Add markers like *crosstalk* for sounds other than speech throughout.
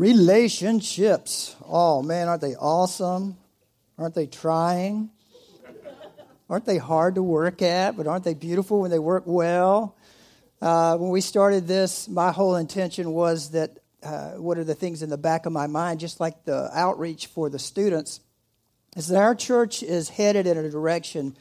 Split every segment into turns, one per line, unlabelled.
Relationships. Oh man, aren't they awesome? Aren't they trying? Aren't they hard to work at? But aren't they beautiful when they work well? Uh, when we started this, my whole intention was that uh, what are the things in the back of my mind, just like the outreach for the students, is that our church is headed in a direction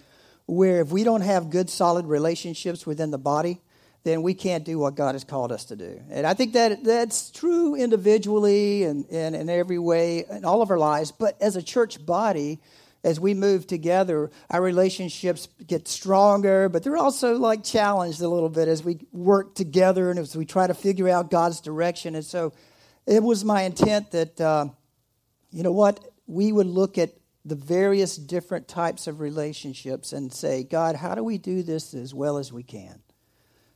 where if we don't have good, solid relationships within the body, then we can't do what God has called us to do. And I think that that's true individually and in every way in all of our lives. But as a church body, as we move together, our relationships get stronger, but they're also like challenged a little bit as we work together and as we try to figure out God's direction. And so it was my intent that, uh, you know what, we would look at the various different types of relationships and say, God, how do we do this as well as we can?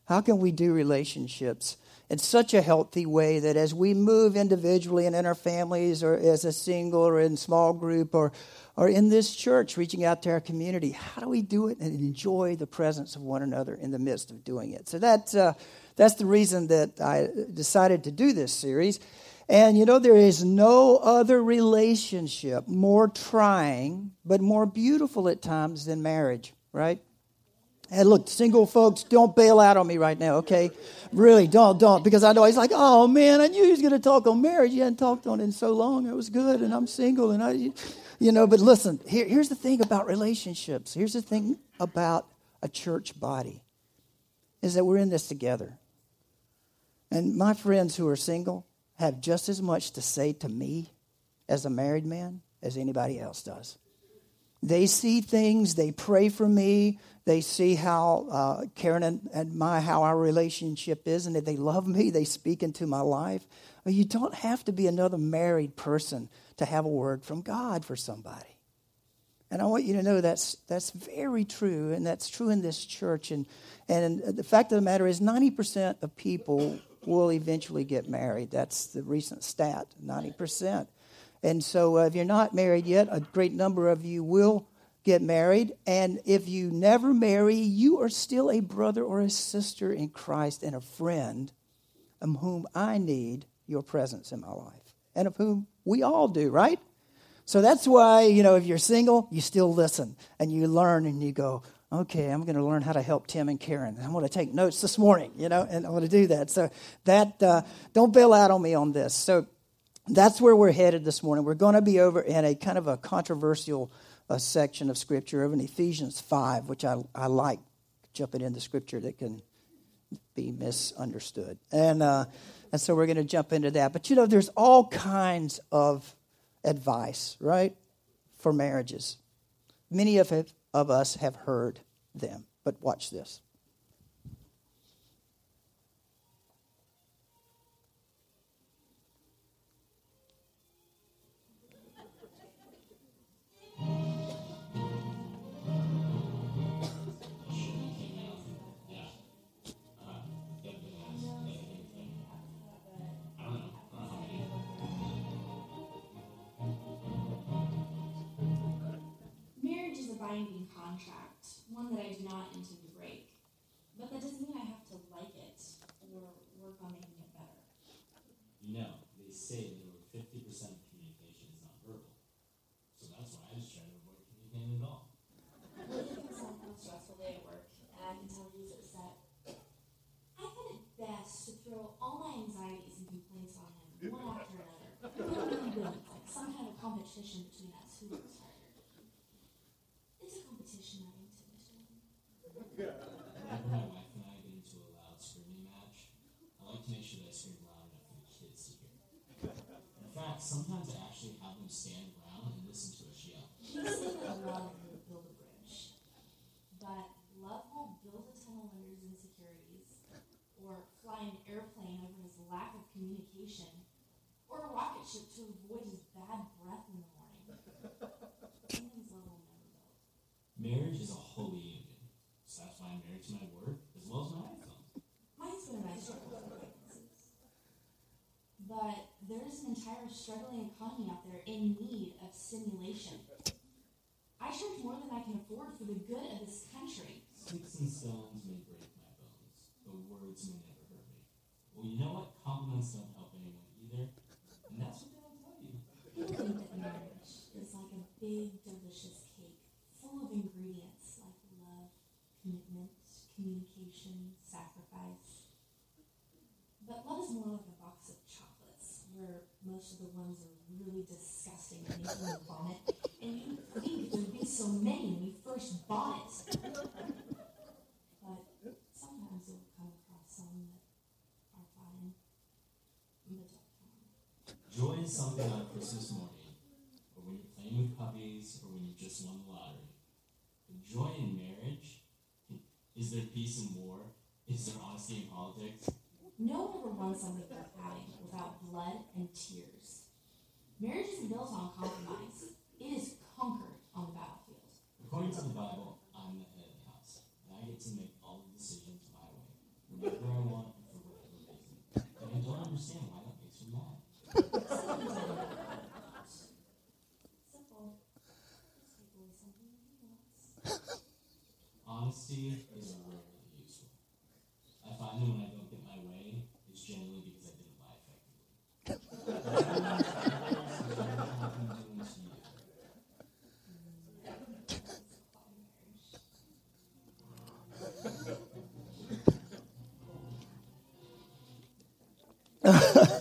How can we do relationships in such a healthy way that as we move individually and in our families or as a single or in small group or, or in this church reaching out to our community, how do we do it and enjoy the presence of one another in the midst of doing it? So that, uh, that's the reason that I decided to do this series. And you know, there is no other relationship more trying but more beautiful at times than marriage, right? And look, single folks, don't bail out on me right now, okay? Really, don't, don't. Because I know he's like, oh man, I knew he was going to talk on marriage. He hadn't talked on it in so long. It was good, and I'm single, and I, you know. But listen, here, here's the thing about relationships. Here's the thing about a church body, is that we're in this together. And my friends who are single have just as much to say to me as a married man as anybody else does. They see things, they pray for me, they see how uh, Karen and, and my how our relationship is, and they love me, they speak into my life. You don't have to be another married person to have a word from God for somebody. And I want you to know that's that's very true, and that's true in this church. And and the fact of the matter is, ninety percent of people will eventually get married. That's the recent stat, ninety percent. And so, uh, if you're not married yet, a great number of you will get married. And if you never marry, you are still a brother or a sister in Christ and a friend of whom I need your presence in my life and of whom we all do, right? So that's why, you know, if you're single, you still listen and you learn and you go, okay, I'm going to learn how to help Tim and Karen. I'm going to take notes this morning, you know, and I'm going to do that. So that, uh, don't bail out on me on this. So that's where we're headed this morning. We're going to be over in a kind of a controversial a section of scripture over in Ephesians 5, which I, I like jumping into scripture that can be misunderstood. And, uh, and so we're going to jump into that. But you know, there's all kinds of advice, right, for marriages. Many of, it, of us have heard them. But watch this.
Binding contract, one that I do not intend to break. But that doesn't mean I have to like it or work on making it better.
You know, they say that over 50% of communication is not verbal. So that's why I just try to avoid communicating at all.
I really think it's a stressful day at work, and I can tell he's upset. I find it best to throw all my anxieties and complaints on him, one after another. like some kind of competition between us. Who works harder?
competition I. Whenever my wife and I get into a
loud screaming match, I like to make sure that I scream loud enough for the kids to hear. In fact, sometimes I actually have them stand around and listen to us
yell. Build a bridge, but love won't build a tunnel under his insecurities, or fly an airplane over
his lack of communication, or a rocket ship to avoid his entire struggling economy out there in need of stimulation. I charge more than I can afford for the good of this country.
Sticks and stones may break my bones, but words may never hurt me. Well, you know what? Compliments don't help anyone either. And that's what they'll tell you.
People think that marriage is like a big, delicious cake full of ingredients like love, commitment, communication, sacrifice. But love is more like a box of chocolates, where most of the ones are really disgusting and make you vomit. And you think there'd be so many when you first bought it. But sometimes you'll come across some that are fine, but.
Joy is something on Christmas morning, or when you're playing with puppies, or when you just won the lottery. But joy in marriage, is there peace in war? Is there honesty in politics?
No one ever won something worth having without blood and tears. Marriage isn't built on compromise. It is conquered on the battlefield.
According to the Bible, I'm the head of the house, and I get to make all the decisions my way, whenever I want and for whatever reason. And I don't understand why that makes you mad.
Simple. Just take away something he wants.
Honesty is rarely useful. I find that when I don't get my way, it's generally because I didn't lie effectively.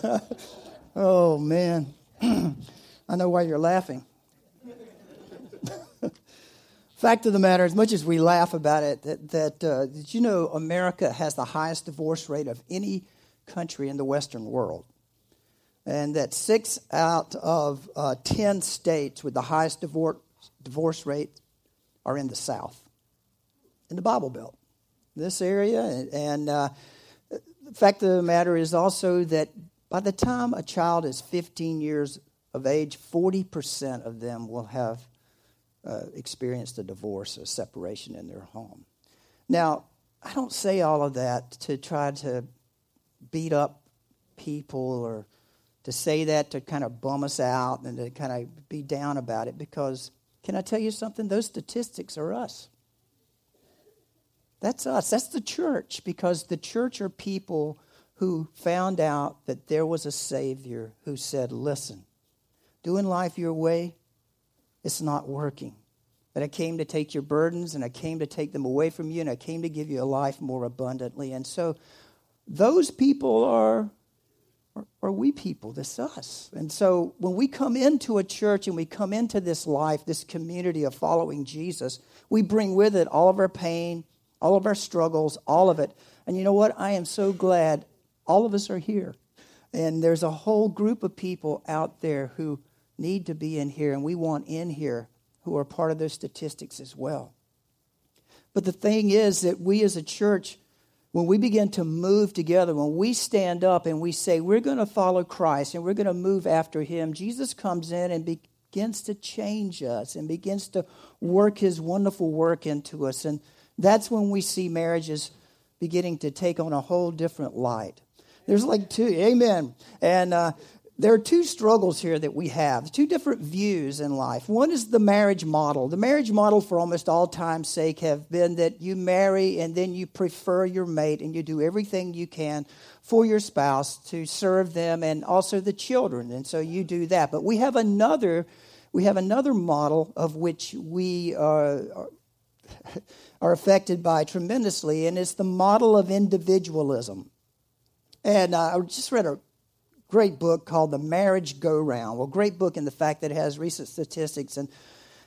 *laughs*
Oh, man. *clears throat* I know why you're laughing. *laughs* Fact of the matter, as much as we laugh about it, that, that uh, did you know America has the highest divorce rate of any country in the Western world? And that six out of uh, ten states with the highest divorce, divorce rate are in the South, in the Bible Belt, this area. And, and uh, the fact of the matter is also that by the time a child is 15 years of age, 40% of them will have uh, experienced a divorce or separation in their home. Now, I don't say all of that to try to beat up people or to say that to kind of bum us out and to kind of be down about it because, can I tell you something? Those statistics are us. That's us. That's the church because the church are people who found out that there was a Savior who said, Listen, doing life your way, it's not working. But I came to take your burdens and I came to take them away from you and I came to give you a life more abundantly. And so those people are, are, are we people. This us. And so when we come into a church and we come into this life, this community of following Jesus, we bring with it all of our pain, all of our struggles, all of it. And you know what? I am so glad all of us are here. And there's a whole group of people out there who need to be in here, and we want in here who are part of those statistics as well. But the thing is that we as a church, when we begin to move together, when we stand up and we say, we're going to follow Christ and we're going to move after him, Jesus comes in and begins to change us and begins to work his wonderful work into us. And that's when we see marriages beginning to take on a whole different light. There's like two, amen. And uh, there are two struggles here that we have, two different views in life. One is the marriage model. The marriage model, for almost all time's sake, have been that you marry and then you prefer your mate and you do everything you can for your spouse to serve them and also the children. And so you do that. But we have another, we have another model of which we are, are, *laughs* are affected by tremendously, and it's the model of individualism. And uh, I just read a great book called The Marriage Go Round. Well, great book in the fact that it has recent statistics and,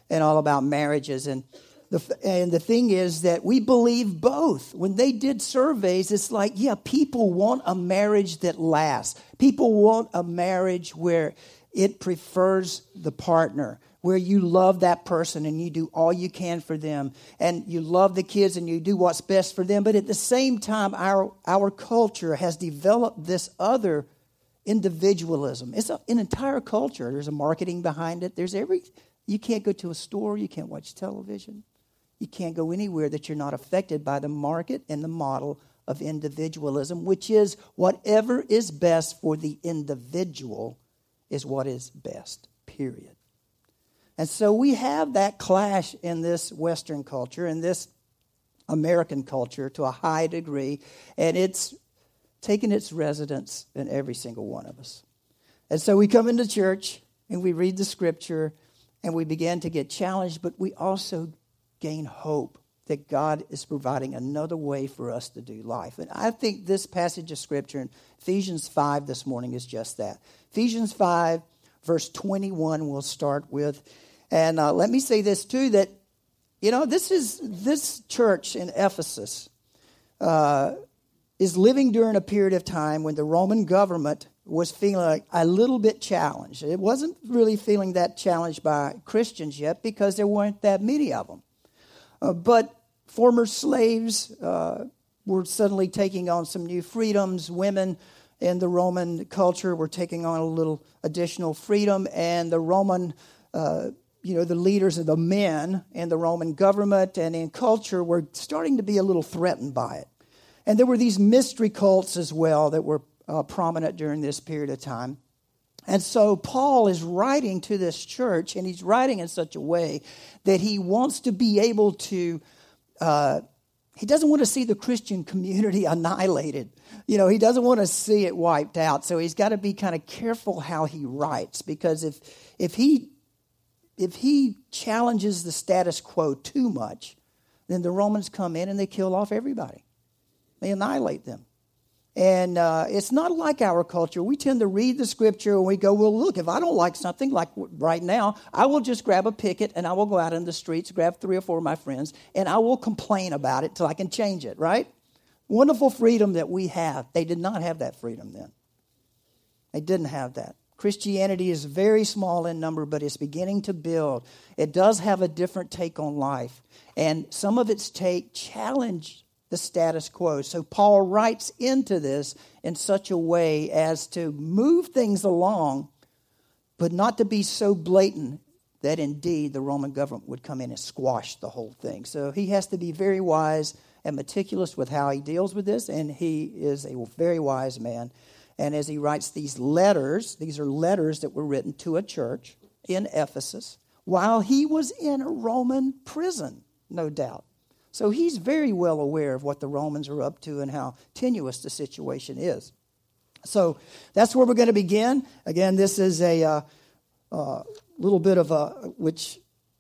and all about marriages. And the, and the thing is that we believe both. When they did surveys, it's like, yeah, people want a marriage that lasts. People want a marriage where it prefers the partner, where you love that person and you do all you can for them, and you love the kids and you do what's best for them. But at the same time, our, our culture has developed this other individualism. It's a, an entire culture. There's a marketing behind it. There's every. You can't go to a store. You can't watch television. You can't go anywhere that you're not affected by the market and the model of individualism, which is whatever is best for the individual is what is best, period. And so we have that clash in this Western culture, in this American culture to a high degree, and it's taken its residence in every single one of us. And so we come into church and we read the scripture and we begin to get challenged, but we also gain hope that God is providing another way for us to do life. And I think this passage of scripture in Ephesians 5 this morning is just that. Ephesians 5, verse 21, we'll start with. And uh, let me say this too that, you know, this is this church in Ephesus uh, is living during a period of time when the Roman government was feeling like a little bit challenged. It wasn't really feeling that challenged by Christians yet because there weren't that many of them. Uh, but former slaves uh, were suddenly taking on some new freedoms. Women in the Roman culture were taking on a little additional freedom, and the Roman, uh, you know, the leaders of the men in the Roman government and in culture were starting to be a little threatened by it. And there were these mystery cults as well that were uh, prominent during this period of time. And so Paul is writing to this church, and he's writing in such a way that he wants to be able to. Uh, he doesn't want to see the Christian community *laughs* annihilated. You know, he doesn't want to see it wiped out. So he's got to be kind of careful how he writes because if if he if he challenges the status quo too much, then the Romans come in and they kill off everybody. They annihilate them. And uh, it's not like our culture. We tend to read the scripture and we go, well, look, if I don't like something, like right now, I will just grab a picket and I will go out in the streets, grab three or four of my friends, and I will complain about it till I can change it, right? Wonderful freedom that we have. They did not have that freedom then. They didn't have that. Christianity is very small in number, but it's beginning to build. It does have a different take on life. And some of its take challenge the status quo. So Paul writes into this in such a way as to move things along, but not to be so blatant that indeed the Roman government would come in and squash the whole thing. So he has to be very wise and meticulous with how he deals with this, and he is a very wise man. And as he writes these letters, these are letters that were written to a church in Ephesus while he was in a Roman prison, no doubt. So he's very well aware of what the Romans are up to and how tenuous the situation is. So that's where we're going to begin. Again, this is a uh, uh, little bit of a which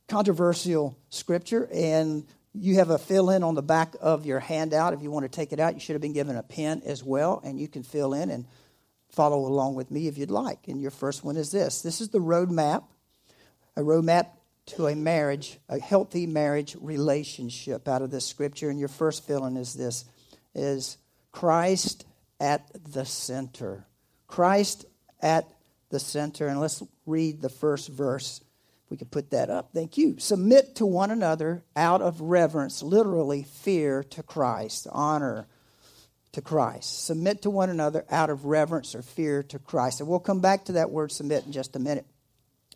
controversial scripture, and you have a fill in on the back of your handout. If you want to take it out, you should have been given a pen as well, and you can fill in and follow along with me if you'd like. And your first one is this this is the roadmap, a roadmap to a marriage, a healthy marriage relationship out of this scripture. And your first feeling is this is Christ at the center. Christ at the center. And let's read the first verse. We could put that up. Thank you. Submit to one another out of reverence, literally fear to Christ, honor to Christ. Submit to one another out of reverence or fear to Christ. And we'll come back to that word submit in just a minute.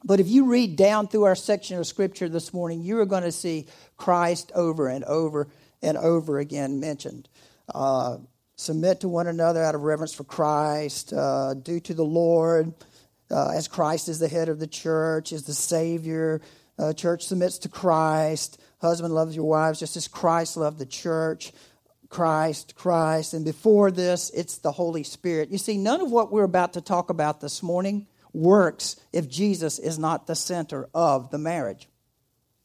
But if you read down through our section of scripture this morning, you are going to see Christ over and over and over again mentioned. Uh, submit to one another out of reverence for Christ, uh, do to the Lord, uh, as Christ is the head of the church, is the Savior. Uh, church submits to Christ. Husband loves your wives just as Christ loved the church. Christ, Christ. And before this, it's the Holy Spirit. You see, none of what we're about to talk about this morning works if Jesus is not the center of the marriage.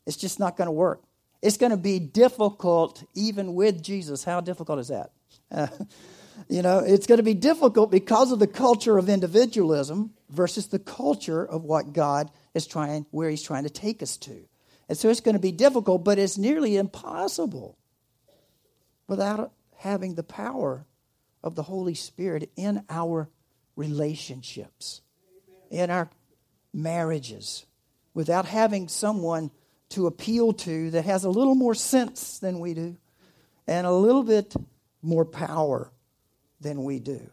It's just not going to work. It's going to be difficult even with Jesus. How difficult is that? Uh, *laughs* you know, it's going to be difficult because of the culture of individualism versus the culture of what God is trying, where He's trying to take us to. And so it's going to be difficult, but it's nearly impossible without having the power of the Holy Spirit in our relationships in our marriages without having someone to appeal to that has a little more sense than we do and a little bit more power than we do.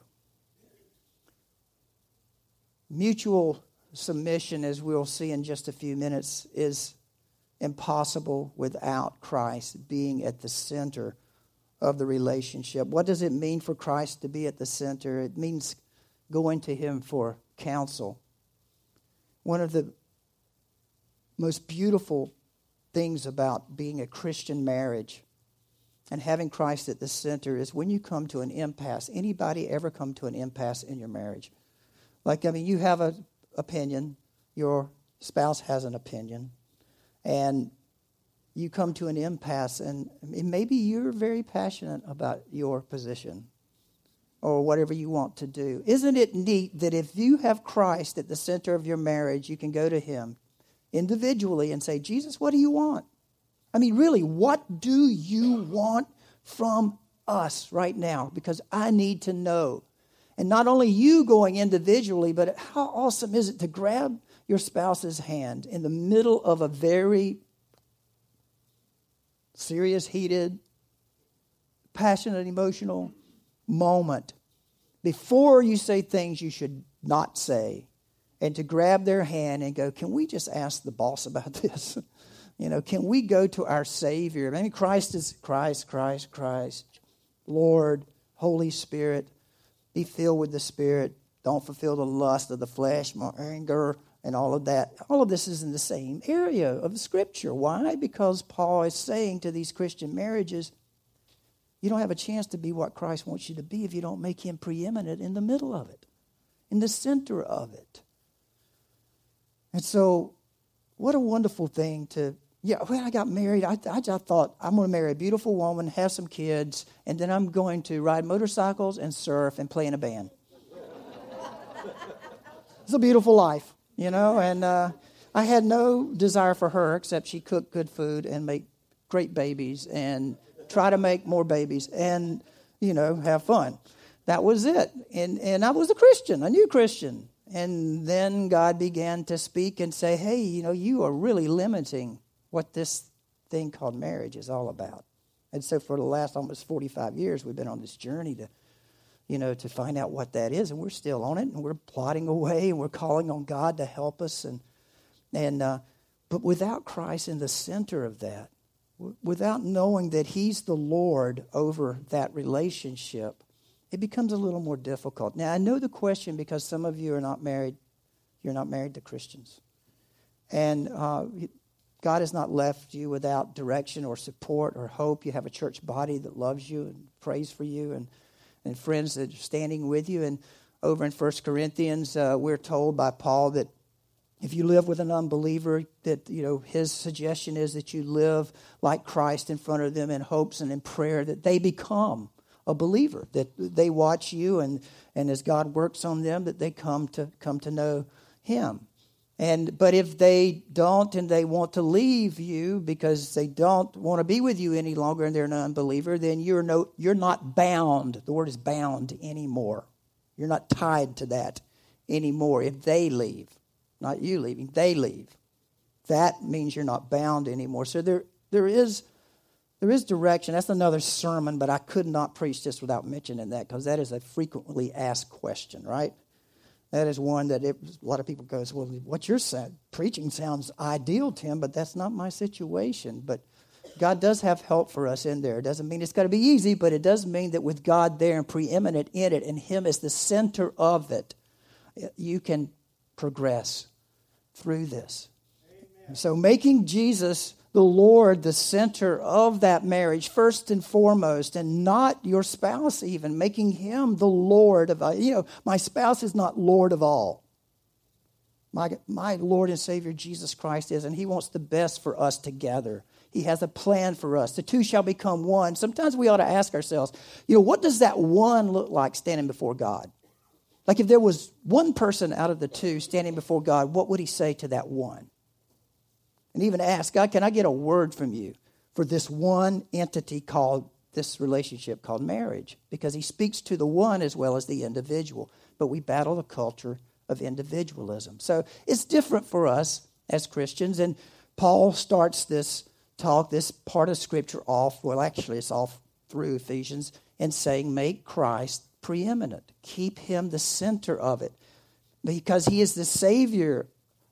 mutual submission, as we'll see in just a few minutes, is impossible without Christ being at the center of the relationship. What does it mean for Christ to be at the center? It means going to Him for counsel. One of the most beautiful things about being a Christian marriage and having Christ at the center is when you come to an impasse. Anybody ever come to an impasse in your marriage? Like, I mean, you have an opinion, your spouse has an opinion, and you come to an impasse, and maybe you're very passionate about your position or whatever you want to do. Isn't it neat that if you have Christ at the center of your marriage, you can go to Him individually and say, Jesus, what do you want? I mean, really, what do you want from us right now? Because I need to know. And not only you going individually, but how awesome is it to grab your spouse's hand in the middle of a very serious, heated, passionate, emotional moment before you say things you should not say and to grab their hand and go, Can we just ask the boss about *laughs* this? you know, can we go to our Savior? Mean, Christ is Christ, Christ, Christ, Lord, Holy Spirit. Be filled with the Spirit. Don't fulfill the lust of the flesh, more anger, and all of that. All of this is in the same area of Scripture. Why? Because Paul is saying to these Christian marriages, you don't have a chance to be what Christ wants you to be if you don't make him preeminent in the middle of it, in the center of it. And so, what a wonderful thing to, yeah, when I got married, I, I just thought, I'm going to marry a beautiful woman, have some kids, and then I'm going to ride motorcycles and surf and play in a band. *laughs* it's a beautiful life, you know, and uh, I had no desire for her except she cooked good food and make great babies and try to make more babies and, you know, have fun. That was it. And, and I was a Christian, a new Christian. And then God began to speak and say, hey, you know, you are really limiting what this thing called marriage is all about. And so for the last almost 45 years, we've been on this journey to, you know, to find out what that is. And we're still on it and we're plotting away and we're calling on God to help us. And, and, uh, but without Christ in the center of that, without knowing that He's the Lord over that relationship, it becomes a little more difficult. Now, I know the question because some of you are not married. You're not married to Christians. And uh, God has not left you without direction or support or hope. You have a church body that loves you and prays for you and, and friends that are standing with you. And over in 1 Corinthians, uh, we're told by Paul that if you live with an unbeliever, that you know his suggestion is that you live like Christ in front of them in hopes and in prayer that they become a believer, that they watch you and, and as God works on them, that they come to come to know him. And but if they don't and they want to leave you because they don't want to be with you any longer and they're an unbeliever, then you're no you're not bound. The word is bound anymore. You're not tied to that anymore if they leave not you leaving, they leave. That means you're not bound anymore. So there, there is there is direction. That's another sermon, but I could not preach this without mentioning that because that is a frequently asked question, right? That is one that it, a lot of people goes, well, what you're saying, preaching sounds ideal, Tim, but that's not my situation. But God does have help for us in there. It doesn't mean it's got to be easy, but it does mean that with God there and preeminent in it, and Him as the center of it, you can progress through this. Amen. So, making Jesus the Lord the center of that marriage, first and foremost, and not your spouse, even making him the Lord of all. You know, my spouse is not Lord of all. My, my Lord and Savior Jesus Christ is, and He wants the best for us together. He has a plan for us. The two shall become one. Sometimes we ought to ask ourselves, you know, what does that one look like standing before God? Like if there was one person out of the two standing before God, what would he say to that one? And even ask, God, can I get a word from you for this one entity called this relationship called marriage? Because he speaks to the one as well as the individual. But we battle the culture of individualism. So it's different for us as Christians. And Paul starts this talk, this part of Scripture off, well, actually, it's off through Ephesians, and saying, Make Christ preeminent. Keep him the center of it. because he is the Savior,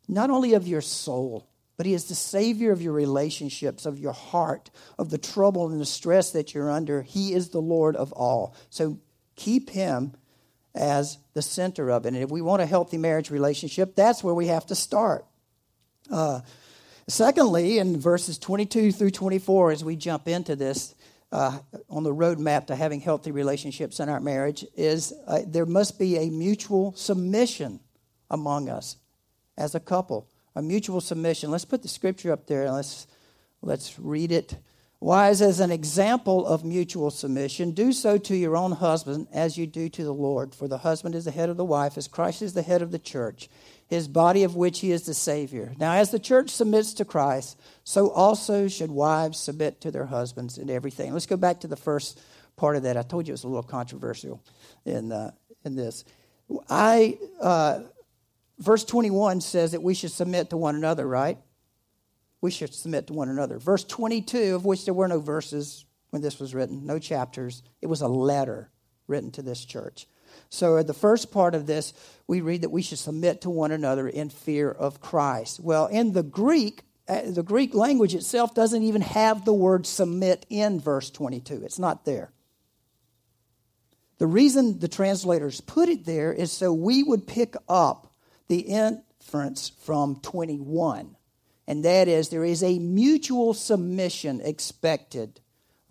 not only of your soul, but he is the Savior of your relationships, of your heart, of the trouble and the stress that you're under. He is the Lord of all. So keep him as the center of it. And if we want a healthy marriage relationship, that's where we have to start. Uh, secondly, in verses 22 through 24, as we jump into this, uh, on the roadmap to having healthy relationships in our marriage is uh, there must be a mutual submission among us as a couple. A mutual submission. Let's put the scripture up there and let's, let's read it. Wives, as an example of mutual submission, do so to your own husband as you do to the Lord. For the husband is the head of the wife, as Christ is the head of the church, his body of which he is the Savior. Now, as the church submits to Christ, so also should wives submit to their husbands in everything. Let's go back to the first part of that. I told you it was a little controversial in, uh, in this. I, uh, verse 21 says that we should submit to one another, right? we should submit to one another. Verse 22, of which there were no verses when this was written, no chapters, it was a letter written to this church. So, at the first part of this, we read that we should submit to one another in fear of Christ. Well, in the Greek, uh, the Greek language itself doesn't even have the word submit in verse 22. It's not there. The reason the translators put it there is so we would pick up the inference from 21 and that is there is a mutual submission expected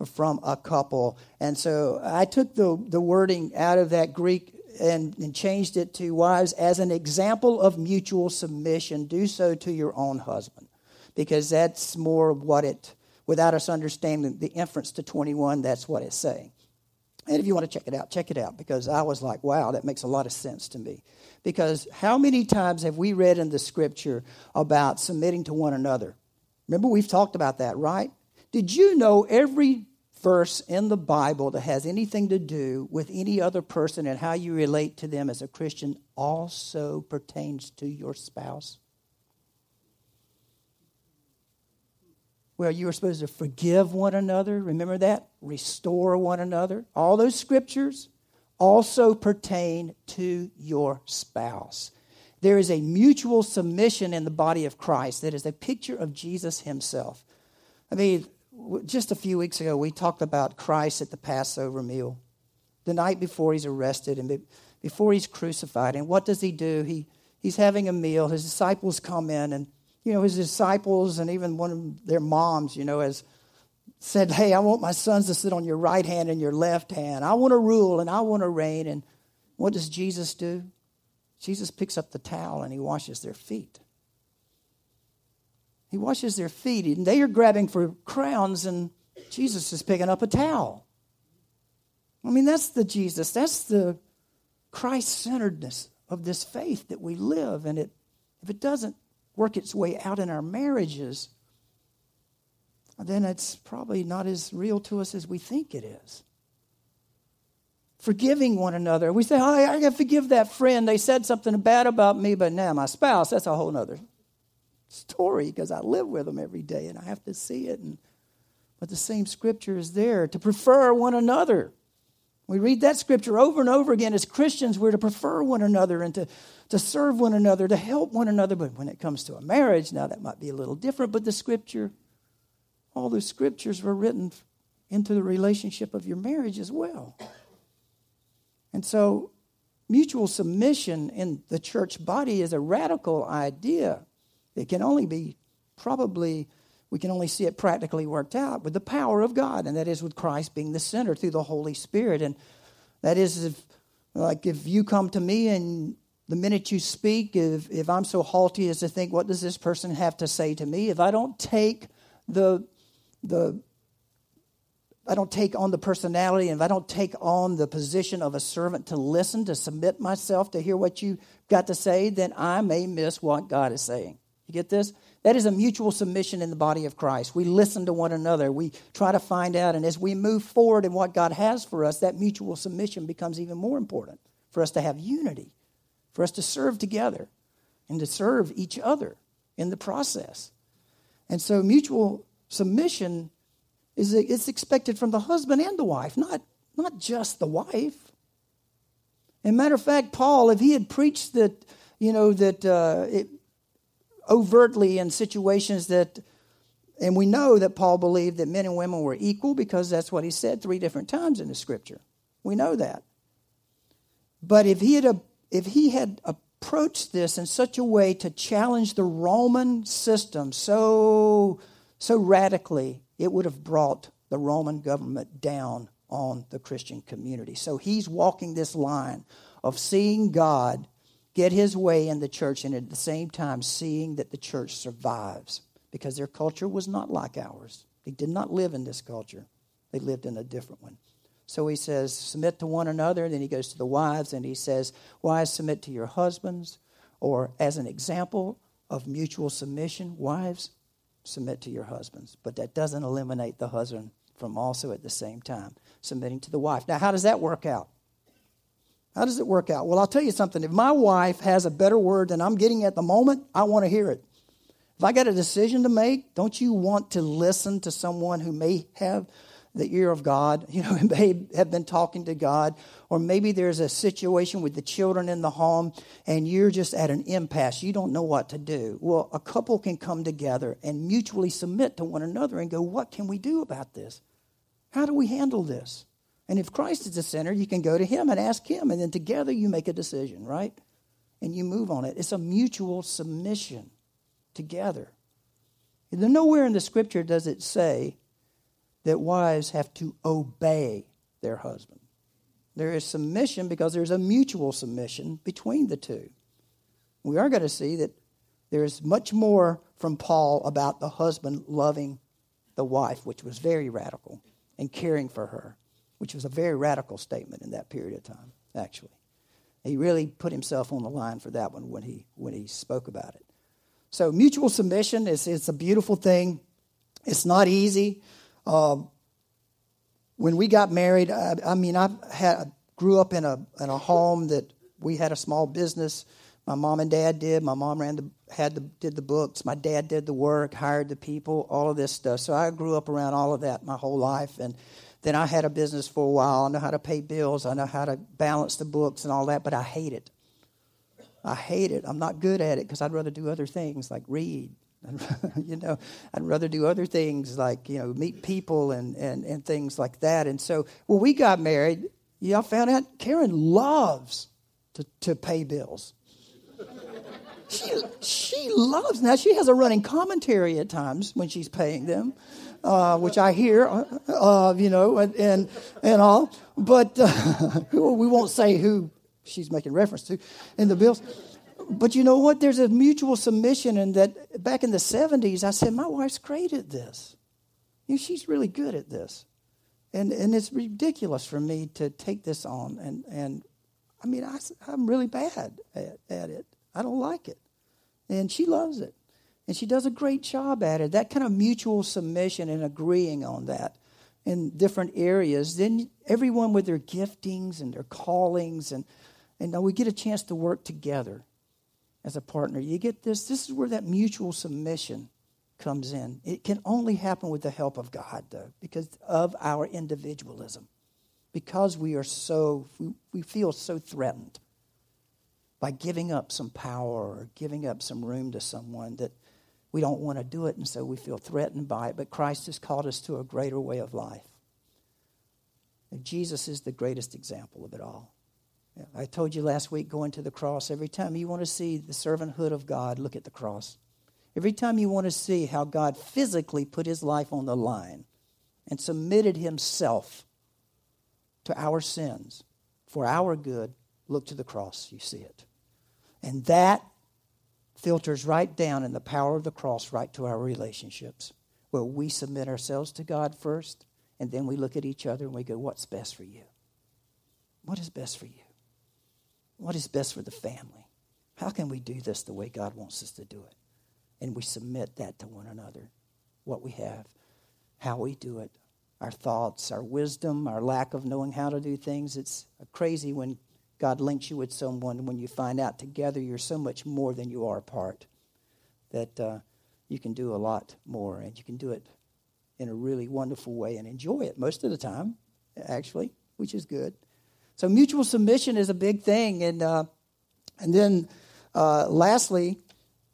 from a couple. And so I took the, the wording out of that Greek and, and changed it to wives as an example of mutual submission. Do so to your own husband, because that's more what it, without us understanding the inference to 21, that's what it's saying. And if you want to check it out, check it out, because I was like, wow, that makes a lot of sense to me. Because how many times have we read in the scripture about submitting to one another? Remember, we've talked about that, right? Did you know every verse in the Bible that has anything to do with any other person and how you relate to them as a Christian also pertains to your spouse? Well, you are supposed to forgive one another. Remember that? Restore one another. All those scriptures also pertain to your spouse. There is a mutual submission in the body of Christ that is a picture of Jesus himself. I mean, just a few weeks ago, we talked about Christ at the Passover meal, the night before he's arrested and before he's crucified. And what does he do? He, he's having a meal. His disciples come in, and, you know, his disciples and even one of their moms, you know, has said, Hey, I want my sons to sit on your right hand and your left hand. I want to rule and I want to reign. And what does Jesus do? Jesus picks up the towel and he washes their feet. He washes their feet, and they are grabbing for crowns, and Jesus is picking up a towel. I mean, that's the Jesus, that's the Christ centeredness of this faith that we live. And it, if it doesn't work its way out in our marriages, then it's probably not as real to us as we think it is. Forgiving one another. We say, oh, I got to forgive that friend. They said something bad about me, but now my spouse, that's a whole other story because I live with them every day and I have to see it. And, but the same scripture is there to prefer one another. We read that scripture over and over again as Christians. We're to prefer one another and to, to serve one another, to help one another. But when it comes to a marriage, now that might be a little different, but the scripture all the scriptures were written into the relationship of your marriage as well. And so, mutual submission in the church body is a radical idea. It can only be probably, we can only see it practically worked out with the power of God, and that is with Christ being the center through the Holy Spirit. And that is, if, like, if you come to me and the minute you speak, if, if I'm so haughty as to think, what does this person have to say to me? If I don't take the the I don't take on the personality and if I don't take on the position of a servant to listen, to submit myself to hear what you got to say, then I may miss what God is saying. You get this? That is a mutual submission in the body of Christ. We listen to one another. We try to find out. And as we move forward in what God has for us, that mutual submission becomes even more important for us to have unity, for us to serve together and to serve each other in the process. And so, mutual submission is it's expected from the husband and the wife, not, not just the wife. And matter of fact, Paul, if he had preached that you know, that uh, it, overtly in situations that, and we know that Paul believed that men and women were equal because that's what he said three different times in the scripture. We know that. But if he had, if he had approached this in such a way to challenge the Roman system so, so radically, it would have brought the Roman government down on the Christian community. So he's walking this line of seeing God get his way in the church and at the same time seeing that the church survives because their culture was not like ours. They did not live in this culture, they lived in a different one. So he says, submit to one another. Then he goes to the wives and he says, Wives, submit to your husbands. Or as an example of mutual submission, wives, submit to your husbands. But that doesn't eliminate the husband from also at the same time submitting to the wife. Now, how does that work out? How does it work out? Well, I'll tell you something. If my wife has a better word than I'm getting at the moment, I want to hear it. If I got a decision to make, don't you want to listen to someone who may have the ear of God, *laughs* you know, may have been talking to God, or maybe there's a situation with the children in the home and you're just at an impasse. You don't know what to do. Well, a couple can come together and mutually submit to one another and go, What can we do about this? How do we handle this? And if Christ is the center, you can go to Him and ask Him, and then together you make a decision, right? And you move on it. It's a mutual submission together. Nowhere in the scripture does it say that wives have to obey their husband. There is submission because there's a mutual submission between the two. We are going to see that there's much more from Paul about the husband loving the wife, which was very radical, and caring for her which was a very radical statement in that period of time, actually. He really put himself on the line for that one when he, when he spoke about it. So, mutual submission is it's a beautiful thing. It's not easy. Um, when we got married, I, I mean, I had, grew up in a, in a home that we had a small business. My mom and dad did. My mom ran the, had the, did the books. My dad did the work, hired the people, all of this stuff. So I grew up around all of that my whole life. And then I had a business for a while. I know how to pay bills. I know how to balance the books and all that, but I hate it. I hate it. I'm not good at it because I'd rather do other things like read. *laughs* you know, I'd rather do other things like, you know, meet people and, and, and things like that. And so when we got married, I found out Karen loves to, to pay bills. She, she loves, now she has a running commentary at times when she's paying them uh, which I hear, uh, you know, and, and all. But uh, *laughs* we won't say who she's making reference to in the bills. But you know what? There's a mutual submission, and that back in the 70s, I said, My wife's great at this. You know, she's really good at this. And, and it's ridiculous for me to take this on. And, and I mean, I, I'm really bad at, at it. I don't like it. And she loves it. And she does a great job at it. That kind of mutual submission and agreeing on that in different areas. Then everyone with their giftings and their callings, and, and we get a chance to work together as a partner. You get this? This is where that mutual submission comes in. It can only happen with the help of God, though, because of our individualism. Because we are so, we, we feel so threatened by giving up some power or giving up some room to someone that we don't want to do it, and so we feel threatened by it. But Christ has called us to a greater way of life. And Jesus is the greatest example of it all. I told you last week going to the cross, every time you want to see the servanthood of God, look at the cross. Every time you want to see how God physically put his life on the line and submitted himself to our sins for our good, look to the cross, you see it. And that filters right down in the power of the cross right to our relationships, where we submit ourselves to God first, and then we look at each other and we go, What's best for you? What is best for you? What is best for the family? How can we do this the way God wants us to do it? And we submit that to one another, what we have, how we do it, our thoughts, our wisdom, our lack of knowing how to do things. It's crazy when God links you with someone when you find out together you're so much more than you are apart. That uh, you can do a lot more and you can do it in a really wonderful way and enjoy it most of the time, actually, which is good. So mutual submission is a big thing. And, uh, and then Uh, lastly,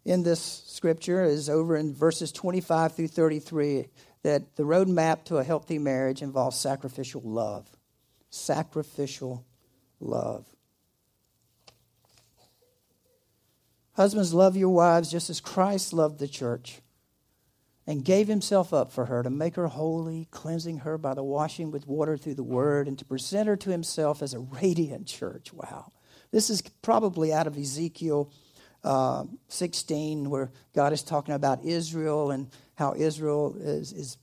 in this scripture is over in verses 25 through 33 that the roadmap to a healthy marriage involves sacrificial love. Sacrificial love. Husbands, love your wives just as Christ loved the church and gave himself up for her to make her holy, cleansing her by the washing with water through the word, and to present her to himself as a radiant church. Wow. This is probably out of Ezekiel uh, 16, where God is talking about Israel and how Israel is, is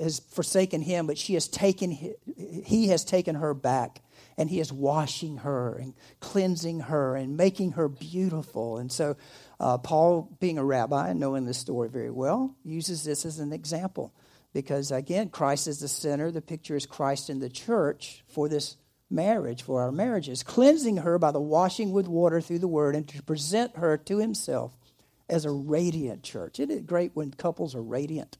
has forsaken him, but she has taken he has taken her back and he is washing her and cleansing her and making her beautiful. And so, uh, Paul, being a rabbi and knowing this story very well, uses this as an example because, again, Christ is the center. The picture is Christ in the church for this marriage, for our marriages, cleansing her by the washing with water through the word and to present her to himself as a radiant church. Isn't it great when couples are radiant?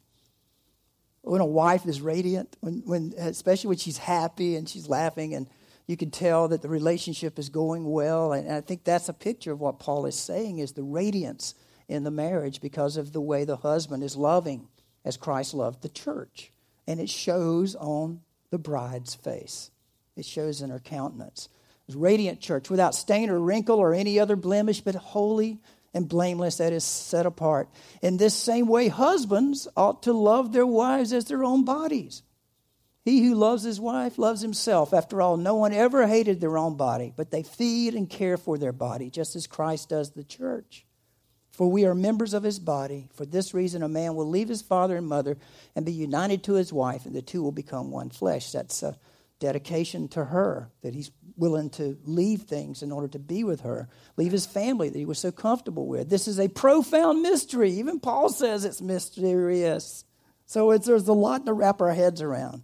When a wife is radiant, when, when especially when she's happy and she's laughing and you can tell that the relationship is going well. And I think that's a picture of what Paul is saying is the radiance in the marriage because of the way the husband is loving as Christ loved the church. And it shows on the bride's face. It shows in her countenance. It's radiant church without stain or wrinkle or any other blemish, but holy and blameless that is set apart. In this same way, husbands ought to love their wives as their own bodies. He who loves his wife loves himself. After all, no one ever hated their own body, but they feed and care for their body, just as Christ does the church. For we are members of his body. For this reason, a man will leave his father and mother and be united to his wife, and the two will become one flesh. That's a dedication to her, that he's willing to leave things in order to be with her, leave his family that he was so comfortable with. This is a profound mystery. Even Paul says it's mysterious. So it's, there's a lot to wrap our heads around.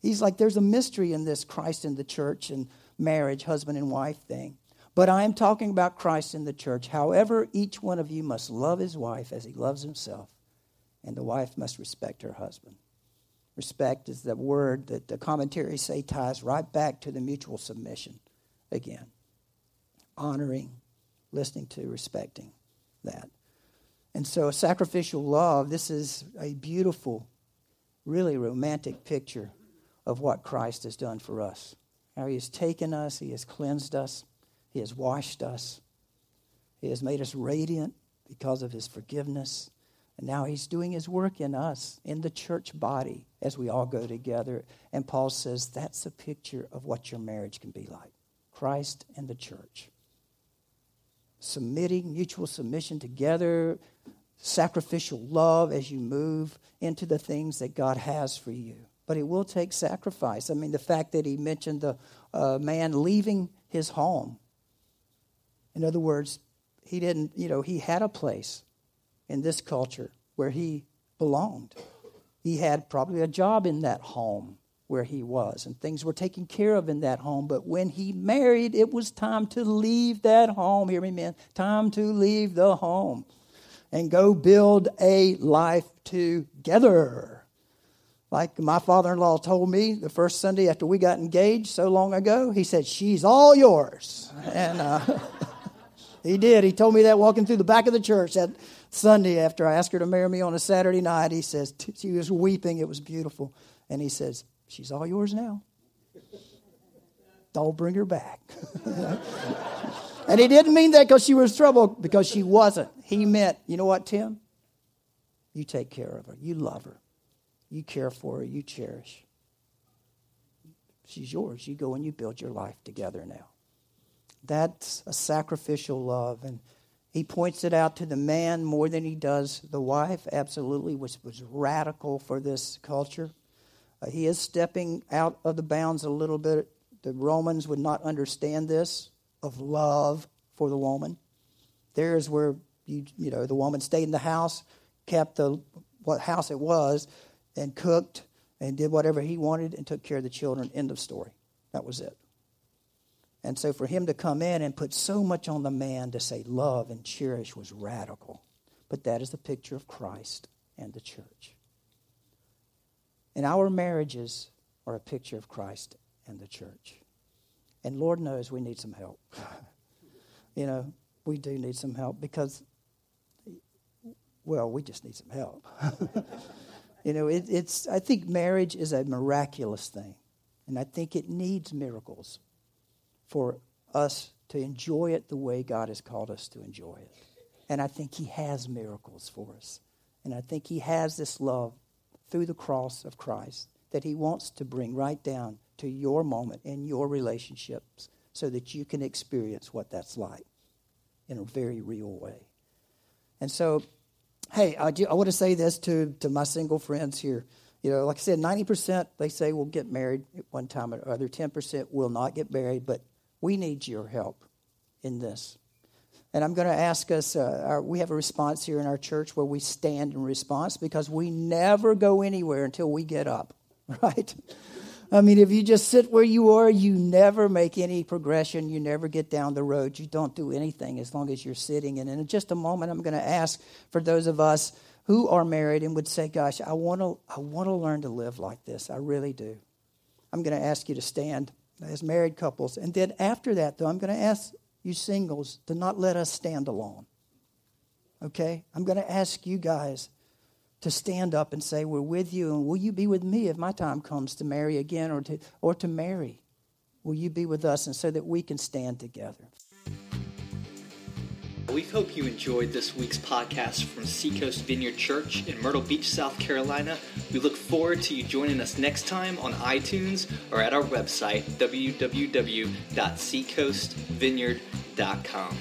He's like, there's a mystery in this Christ in the church and marriage, husband and wife thing. But I am talking about Christ in the church. However, each one of you must love his wife as he loves himself, and the wife must respect her husband. Respect is the word that the commentaries say ties right back to the mutual submission again. Honoring, listening to, respecting that. And so, sacrificial love, this is a beautiful, really romantic picture of what Christ has done for us. How he has taken us, he has cleansed us, he has washed us, he has made us radiant because of his forgiveness. And now he's doing his work in us, in the church body, as we all go together. And Paul says that's a picture of what your marriage can be like Christ and the church. Submitting, mutual submission together, sacrificial love as you move into the things that God has for you but it will take sacrifice. I mean, the fact that he mentioned the uh, man leaving his home. In other words, he didn't, you know, he had a place in this culture where he belonged. He had probably a job in that home where he was, and things were taken care of in that home. But when he married, it was time to leave that home. Hear me, man. Time to leave the home and go build a life together. Like my father in law told me the first Sunday after we got engaged so long ago, he said, She's all yours. And uh, *laughs* he did. He told me that walking through the back of the church that Sunday after I asked her to marry me on a Saturday night. He says, She was weeping. It was beautiful. And he says, She's all yours now. Don't bring her back. *laughs* and he didn't mean that because she was trouble, because she wasn't. He meant, you know what, Tim? You take care of her, you love her you care for her, you cherish. She's yours. You go and you build your life together now. That's a sacrificial love. And he points it out to the man more than he does the wife, absolutely, which was radical for this culture. Uh, he is stepping out of the bounds a little bit. The Romans would not understand this of love for the woman. There's where you you know the woman stayed in the house, kept the what house it was, and cooked and did whatever he wanted and took care of the children. End of story. That was it. And so for him to come in and put so much on the man to say love and cherish was radical. But that is the picture of Christ and the church. And our marriages are a picture of Christ and the church. And Lord knows we need some help. *laughs* you know, we do need some help because, well, we just need some help. *laughs* you know, it, it's, I think marriage is a miraculous thing. And I think it needs miracles for us to enjoy it the way God has called us to enjoy it. And I think He has miracles for us. And I think He has this love through the cross of Christ that He wants to bring right down to your moment and your relationships so that you can experience what that's like in a very real way. And so, hey, I, do, I want to say this to, to my single friends here. You know, like I said, 90% they say will get married at one time or other, 10% will not get married, but we need your help in this. And I'm going to ask us, uh, our, we have a response here in our church where we stand in response because we never go anywhere until we get up, *laughs* right? I mean, if you just sit where you are, you never make any progression. You never get down the road. You don't do anything as long as you're sitting. And in just a moment, I'm going to ask for those of us who are married and would say, Gosh, I want to, I want to learn to live like this. I really do. I'm going to ask you to stand as married couples. And then after that, though, I'm going to ask you singles to not let us stand alone. Okay? I'm going to ask you guys to stand up and say, We're with you, and will you be with me if my time comes to marry again or to, or to marry? Will you be with us and so that we can stand together?
We hope you enjoyed this week's podcast from Seacoast Vineyard Church in Myrtle Beach, South Carolina. We look forward to you joining us next time on iTunes or at our website, www.seacoastvineyard.com.